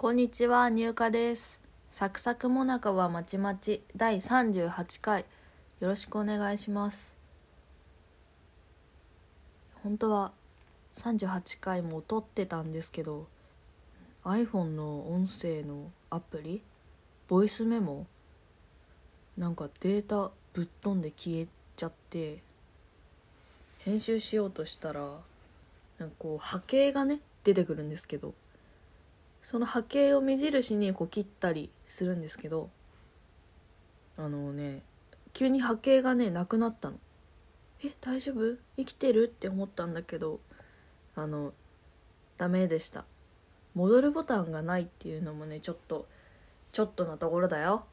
こんにちは、入荷です。サクサクもなかはまちまち第38回よろしくお願いします。本当は38回も撮ってたんですけど iPhone の音声のアプリボイスメモなんかデータぶっ飛んで消えちゃって編集しようとしたらなんかこう波形がね出てくるんですけどその波形を目印にこう切ったりするんですけどあのね急に波形がねなくなったの。え大丈夫？生きてる？って思ったんだけどあのダメでした。戻るボタンがないっていうのもねちょっとちょっとなところだよ。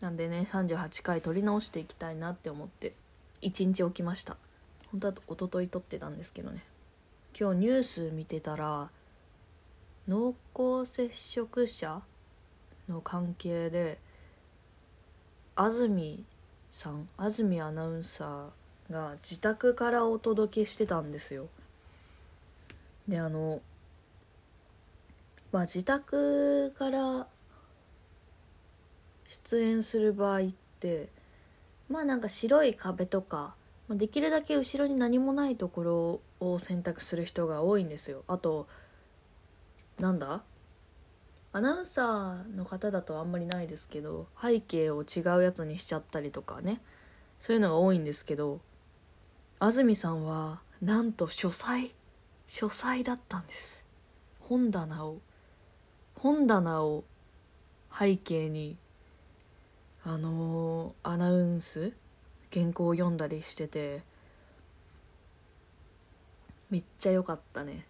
なんでね38回撮り直していきたいなって思って1日起きました。本当は一昨日撮ってたんですけどね。今日ニュース見てたら濃厚接触者の関係で安住さん安住アナウンサーが自宅からお届けしてたんですよ。であのまあ自宅から出演する場合ってまあなんか白い壁とかまあできるだけ後ろに何もないところを選択する人が多いんですよ。あとなんだ？アナウンサーの方だとあんまりないですけど背景を違うやつにしちゃったりとかね。そういうのが多いんですけど安住さんはなんと書斎書斎だったんです。本棚を本棚を背景にあのーアナウンス原稿を読んだりしててめっちゃ良かったね。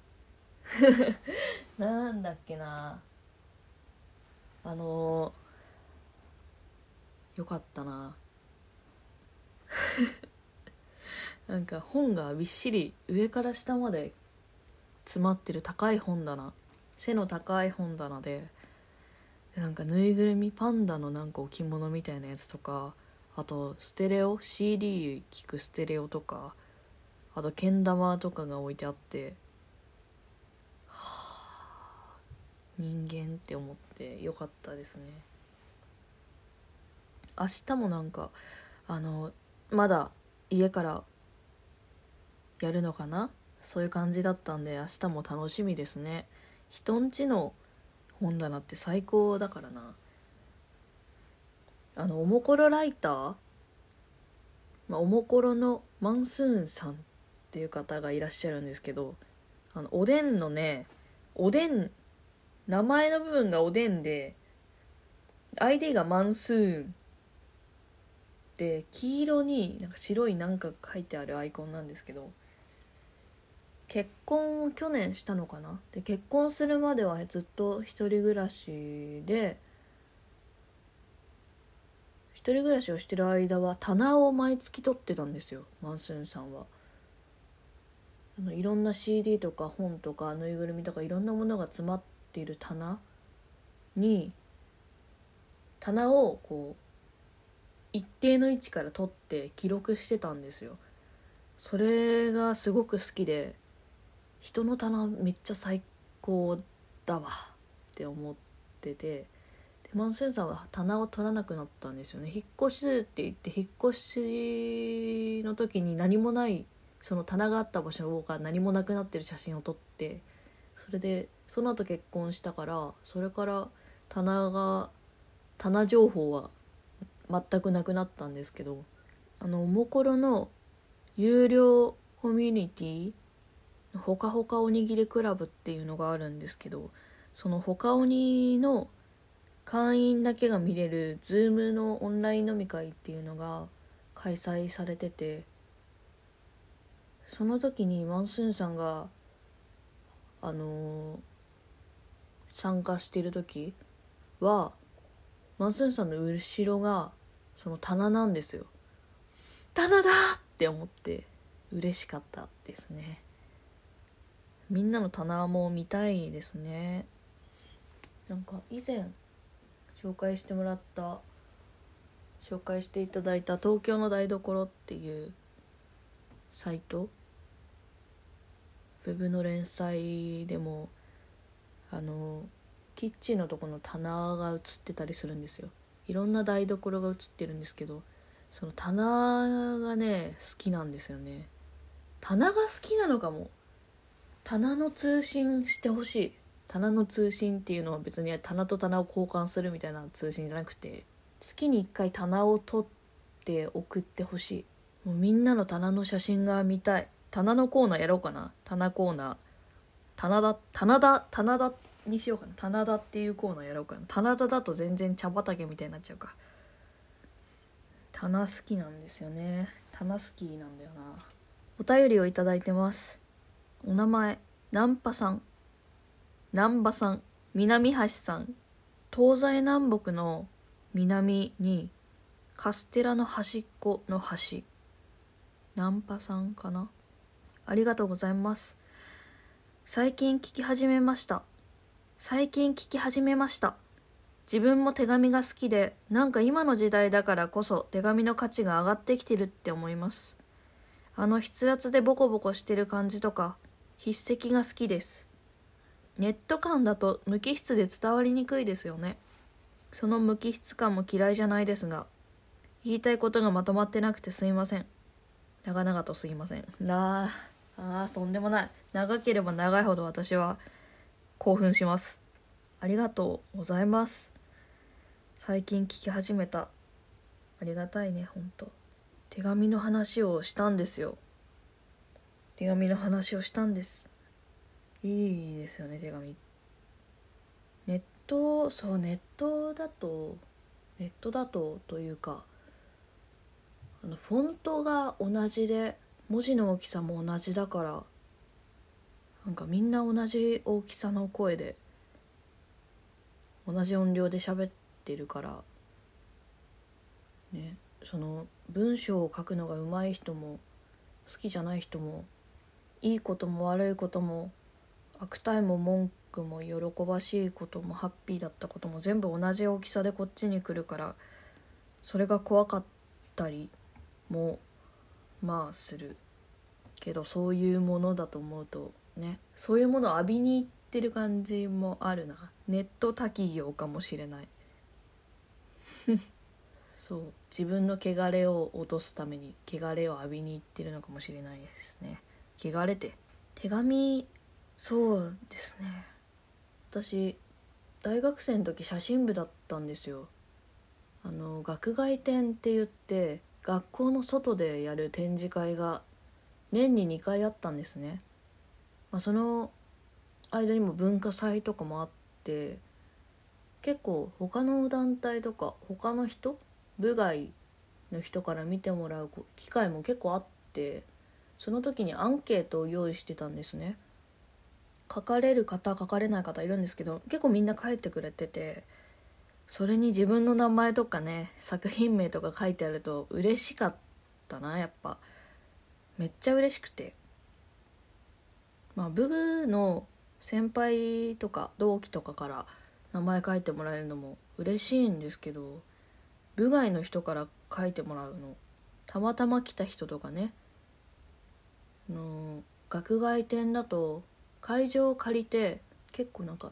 なんだっけな。あのー、よかったな。なんか本がびっしり上から下まで詰まってる高い本棚。背の高い本棚で。でなんかぬいぐるみパンダのなんか置物みたいなやつとか。あとステレオ？CD 聴くステレオとか。あとけん玉とかが置いてあって。人間って思ってよかったですね。明日もなんかあのまだ家からやるのかな？そういう感じだったんで明日も楽しみですね。人んちの本棚って最高だからな。あのおもころライター、まあ、おもころのマンスーンさんっていう方がいらっしゃるんですけどあのおでんのねおでん名前の部分がおでんで ID がマンスーン。で黄色になんか白いなんか書いてあるアイコンなんですけど結婚を去年したのかな？で結婚するまではずっと一人暮らしで一人暮らしをしてる間は棚を毎月取ってたんですよマンスーンさんは。あのいろんな CD とか本とかぬいぐるみとかいろんなものが詰まっている棚に棚をこう一定の位置から取って記録してたんですよ。それがすごく好きで人の棚めっちゃ最高だわって思っててでマンスンさんは棚を取らなくなったんですよね。引っ越しって言って引っ越しの時に何もないその棚があった場所が何もなくなってる写真を撮ってそれでその後結婚したからそれから棚が棚情報は全くなくなったんですけどあのおもころの有料コミュニティほかほかおにぎりクラブっていうのがあるんですけどそのほかおにの会員だけが見れる Zoom のオンライン飲み会っていうのが開催されててその時にマンスーンさんがあのー参加してる時はマンスーンさんの後ろがその棚なんですよ。棚だって思って嬉しかったですね。みんなの棚も見たいですね。なんか以前紹介してもらった紹介していただいた東京の台所っていうサイトウェブの連載でもあのキッチンのとこの棚が写ってたりするんですよ。いろんな台所が写ってるんですけどその棚がね好きなんですよね。棚が好きなのかも。棚の通信してほしい。棚の通信っていうのは別に棚と棚を交換するみたいな通信じゃなくて月に1回棚を取って送ってほしい。もうみんなの棚の写真が見たい。棚のコーナーやろうかな。棚コーナー。棚田棚田棚田にしようかな。棚田っていうコーナーやろうかな。棚田だと全然茶畑みたいになっちゃうか。棚好きなんですよね。棚好きなんだよな。お便りをいただいてます。お名前。ナンパさん。南波さん。南橋さん。東西南北の南にカステラの端っこの端。ナンパさんかな。ありがとうございます。最近聞き始めました。最近聞き始めました。自分も手紙が好きでなんか今の時代だからこそ手紙の価値が上がってきてるって思います。あの筆圧でボコボコしてる感じとか筆跡が好きです。ネット感だと無機質で伝わりにくいですよね。その無機質感も嫌いじゃないですが言いたいことがまとまってなくてすいません。長々とすいません。なあああそんでもない。長ければ長いほど私は興奮します。ありがとうございます。最近聞き始めた。ありがたいねほんと手紙の話をしたんですよ。手紙の話をしたんです。いいですよね手紙。ネットそうネットだとネットだとというかあのフォントが同じで文字の大きさも同じだからなんかみんな同じ大きさの声で同じ音量で喋ってるからねその文章を書くのが上手い人も好きじゃない人もいいことも悪いことも悪態も文句も喜ばしいこともハッピーだったことも全部同じ大きさでこっちに来るからそれが怖かったりもまあする。けどそういうものだと思うとねそういうものを浴びに行ってる感じもあるな。ネット滝行かもしれない。そう。自分の汚れを落とすために汚れを浴びに行ってるのかもしれないですね。汚れて手紙そうですね。私大学生の時写真部だったんですよ。あの学外展って言って学校の外でやる展示会が年に2回あったんですね、まあ、その間にも文化祭とかもあって結構他の団体とか他の人部外の人から見てもらう機会も結構あってその時にアンケートを用意してたんですね。書かれる方書かれない方いるんですけど結構みんな書いてくれててそれに自分の名前とかね作品名とか書いてあると嬉しかったなやっぱ。めっちゃ嬉しくて。まあ部の先輩とか同期とかから名前書いてもらえるのも嬉しいんですけど部外の人から書いてもらうのたまたま来た人とかねの学外展だと会場を借りて結構なんか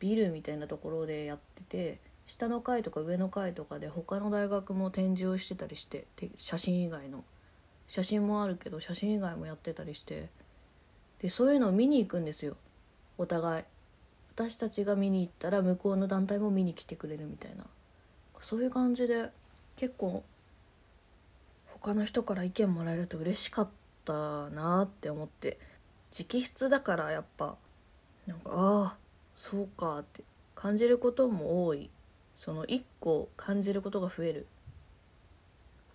ビルみたいなところでやってて下の階とか上の階とかで他の大学も展示をしてたりして写真以外の写真もあるけど写真以外もやってたりして。でそういうのを見に行くんですよ。お互い。私たちが見に行ったら向こうの団体も見に来てくれるみたいな。そういう感じで結構他の人から意見もらえると嬉しかったなって思って。直筆だからやっぱなんかああそうかって感じることも多い。その1個感じることが増える。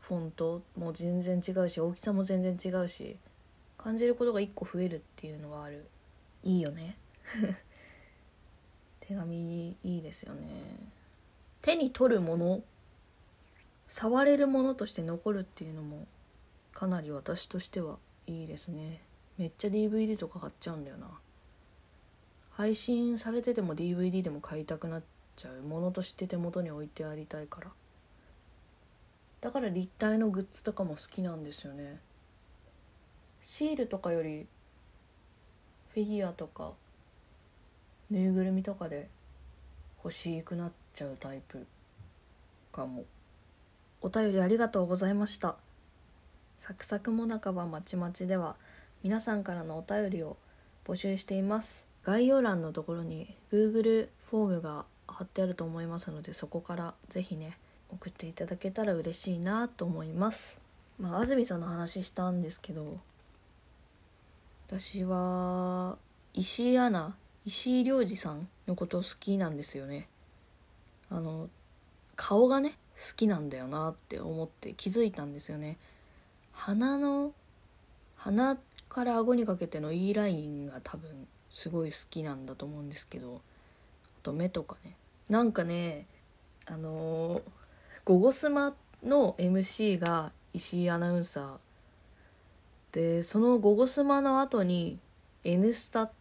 フォントも全然違うし大きさも全然違うし感じることが1個増えるっていうのはある。いいよね。手紙いいですよね。手に取るもの触れるものとして残るっていうのもかなり私としてはいいですね。めっちゃ DVD とか買っちゃうんだよな。配信されてても DVD でも買いたくなっちゃう。ものとして手元に置いてありたいから。だから立体のグッズとかも好きなんですよね。シールとかよりフィギュアとかぬいぐるみとかで欲しくなっちゃうタイプかも。お便りありがとうございました。サクサクもなかはまちまちでは皆さんからのお便りを募集しています。概要欄のところに Google フォームが貼ってあると思いますのでそこから是非ね送っていただけたら嬉しいなと思います。まあ安住さんの話したんですけど私は石井アナ石井亮次さんのこと好きなんですよね。あの顔がね好きなんだよなって思って気づいたんですよね。鼻の鼻から顎にかけての E ラインが多分すごい好きなんだと思うんですけどあと目とかね。なんかねあのー「ゴゴスマ」の MC が石井アナウンサーでその「ゴゴスマ」の後に「N スタ」っ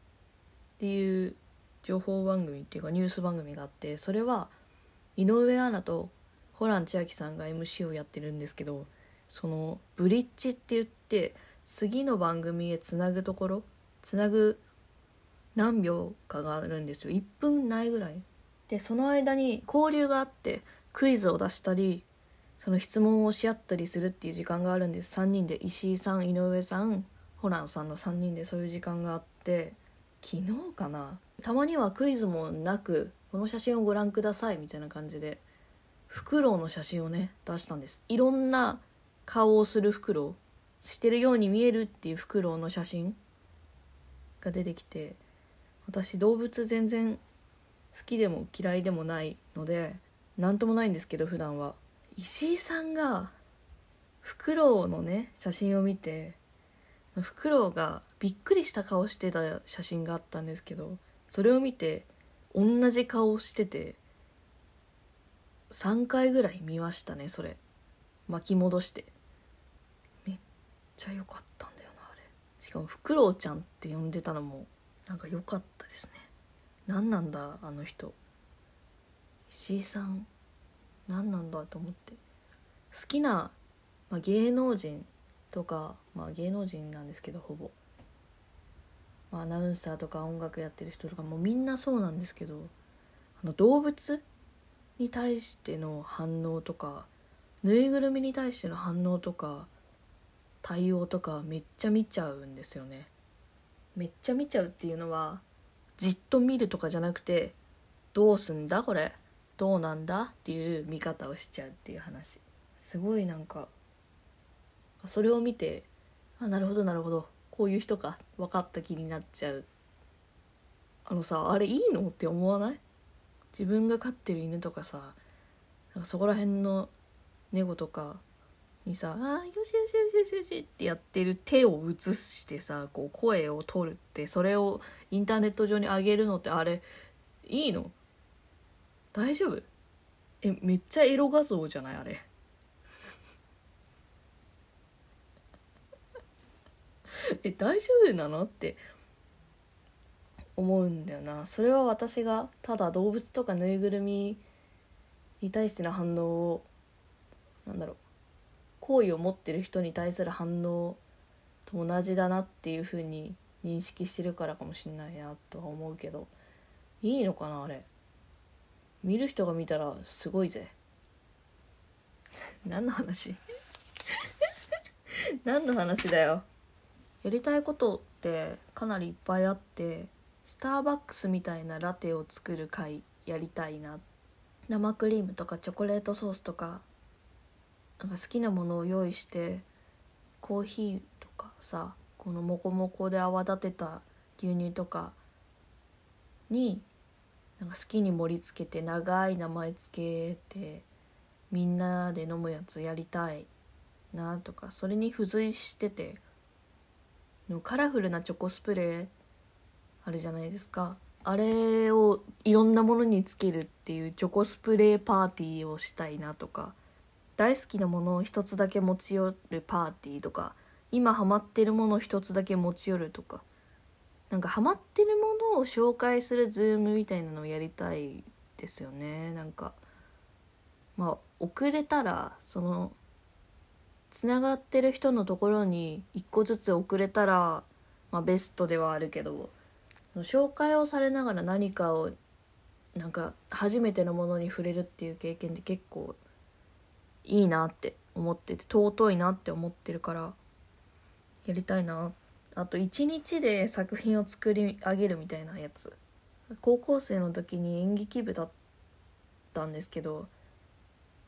ていう情報番組っていうかニュース番組があってそれは井上アナとホラン千秋さんが MC をやってるんですけどそのブリッジって言って次の番組へつなぐところつなぐ何秒かがあるんですよ。1分ないぐらい。でその間に交流があってクイズを出したりその質問をし合ったりするっていう時間があるんです。3人で石井さん井上さんホランさんの3人でそういう時間があって昨日かな？たまにはクイズもなくこの写真をご覧くださいみたいな感じでフクロウの写真をね出したんです。いろんな顔をするフクロウしてるように見えるっていうフクロウの写真が出てきて私動物全然好きでも嫌いでもないので何ともないんですけど普段は。石井さんがフクロウのね写真を見てフクロウがびっくりした顔してた写真があったんですけどそれを見て同じ顔してて3回ぐらい見ましたねそれ。巻き戻して。めっちゃ良かったんだよなあれ。しかもフクロウちゃんって呼んでたのもなんか良かったですね。何なんだあの人。石井さん何なんだと思って。好きな、まあ、芸能人とか、まあ、芸能人なんですけどほぼ、まあ、アナウンサーとか音楽やってる人とかもうみんなそうなんですけどあの動物に対しての反応とかぬいぐるみに対しての反応とか対応とかめっちゃ見ちゃうんですよね。めっちゃ見ちゃうっていうのはじっと見るとかじゃなくてどうすんだこれ。どうなんだっていう見方をしちゃうっていう話。すごいなんかそれを見てあなるほどなるほど。こういう人か。分かった気になっちゃう。あのさあれいいのって思わない？自分が飼ってる犬とかさなんかそこら辺の猫とかにさ「あよしよしよしよしよし」ってやってる手を映してさこう声を取るってそれをインターネット上に上げるのってあれいいの？大丈夫？えめっちゃエロ画像じゃない？あれ。え大丈夫なの？って。思うんだよな。それは私がただ動物とかぬいぐるみに対しての反応をなんだろう。好意を持ってる人に対する反応と同じだなっていう風に認識してるからかもしんないなとは思うけど。いいのかなあれ？見る人が見たらすごいぜ。何の話？何の話だよ。やりたいことってかなりいっぱいあってスターバックスみたいなラテを作る回やりたいな。生クリームとかチョコレートソースとかなんか好きなものを用意してコーヒーとかさこのモコモコで泡立てた牛乳とかになんか好きに盛り付けて長い名前つけてみんなで飲むやつやりたいなとかそれに付随しててカラフルなチョコスプレーあるじゃないですか。あれをいろんなものにつけるっていうチョコスプレーパーティーをしたいなとか大好きなものを一つだけ持ち寄るパーティーとか今ハマってるものを一つだけ持ち寄るとかなんかハマってるものを紹介するズームみたいなのをやりたいですよね。なんかまあ遅れたらそのつながってる人のところに一個ずつ遅れたら、まあ、ベストではあるけど紹介をされながら何かをなんか初めてのものに触れるっていう経験って結構いいなって思ってて尊いなって思ってるからやりたいなってあと一日で作品を作り上げるみたいなやつ。高校生の時に演劇部だったんですけど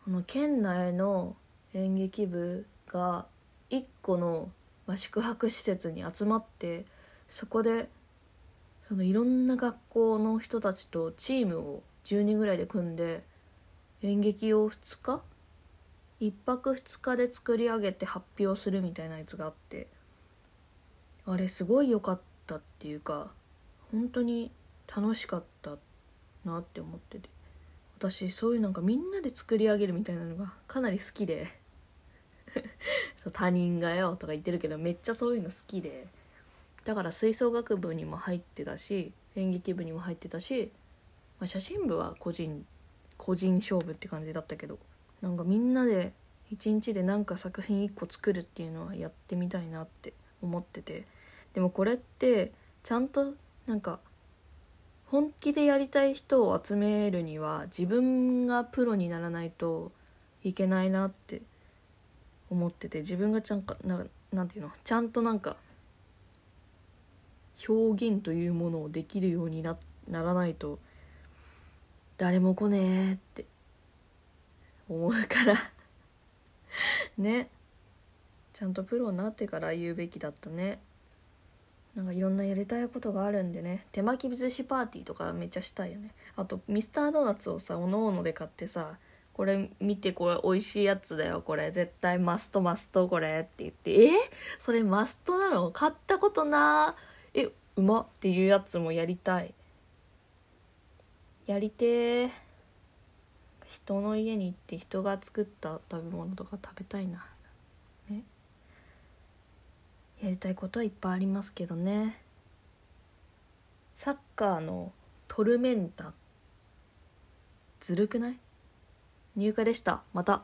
あの県内の演劇部が1個の、宿泊施設に集まってそこでそのいろんな学校の人たちとチームを10人ぐらいで組んで演劇を2日？1泊2日で作り上げて発表するみたいなやつがあって。あれすごい良かったっていうか本当に楽しかったなって思ってて。私そういうなんかみんなで作り上げるみたいなのがかなり好きで。そう他人がよとか言ってるけどめっちゃそういうの好きで。だから吹奏楽部にも入ってたし演劇部にも入ってたし、まあ、写真部は個人個人勝負って感じだったけどなんかみんなで一日でなんか作品1個作るっていうのはやってみたいなって思ってて。でもこれってちゃんとなんか本気でやりたい人を集めるには自分がプロにならないといけないなって思ってて。自分がちゃんかななんていうの？ちゃんとなんか表現というものをできるようになならないと誰も来ねえって思うから。ね。ちゃんとプロになってから言うべきだったね。なんかいろんなやりたいことがあるんでね。手巻き寿司パーティーとかめっちゃしたいよね。あとミスタードーナツをさおのおので買ってさこれ見てこれ美味しいやつだよ。これ絶対マストマストこれって言って。え？それマストなの？買ったことな？えうまっ。ていうやつもやりたい。やりて人の家に行って人が作った食べ物とか食べたいな。やりたいことはいっぱいありますけどね。サッカーのトルメンタ。ずるくない？入荷でした。また。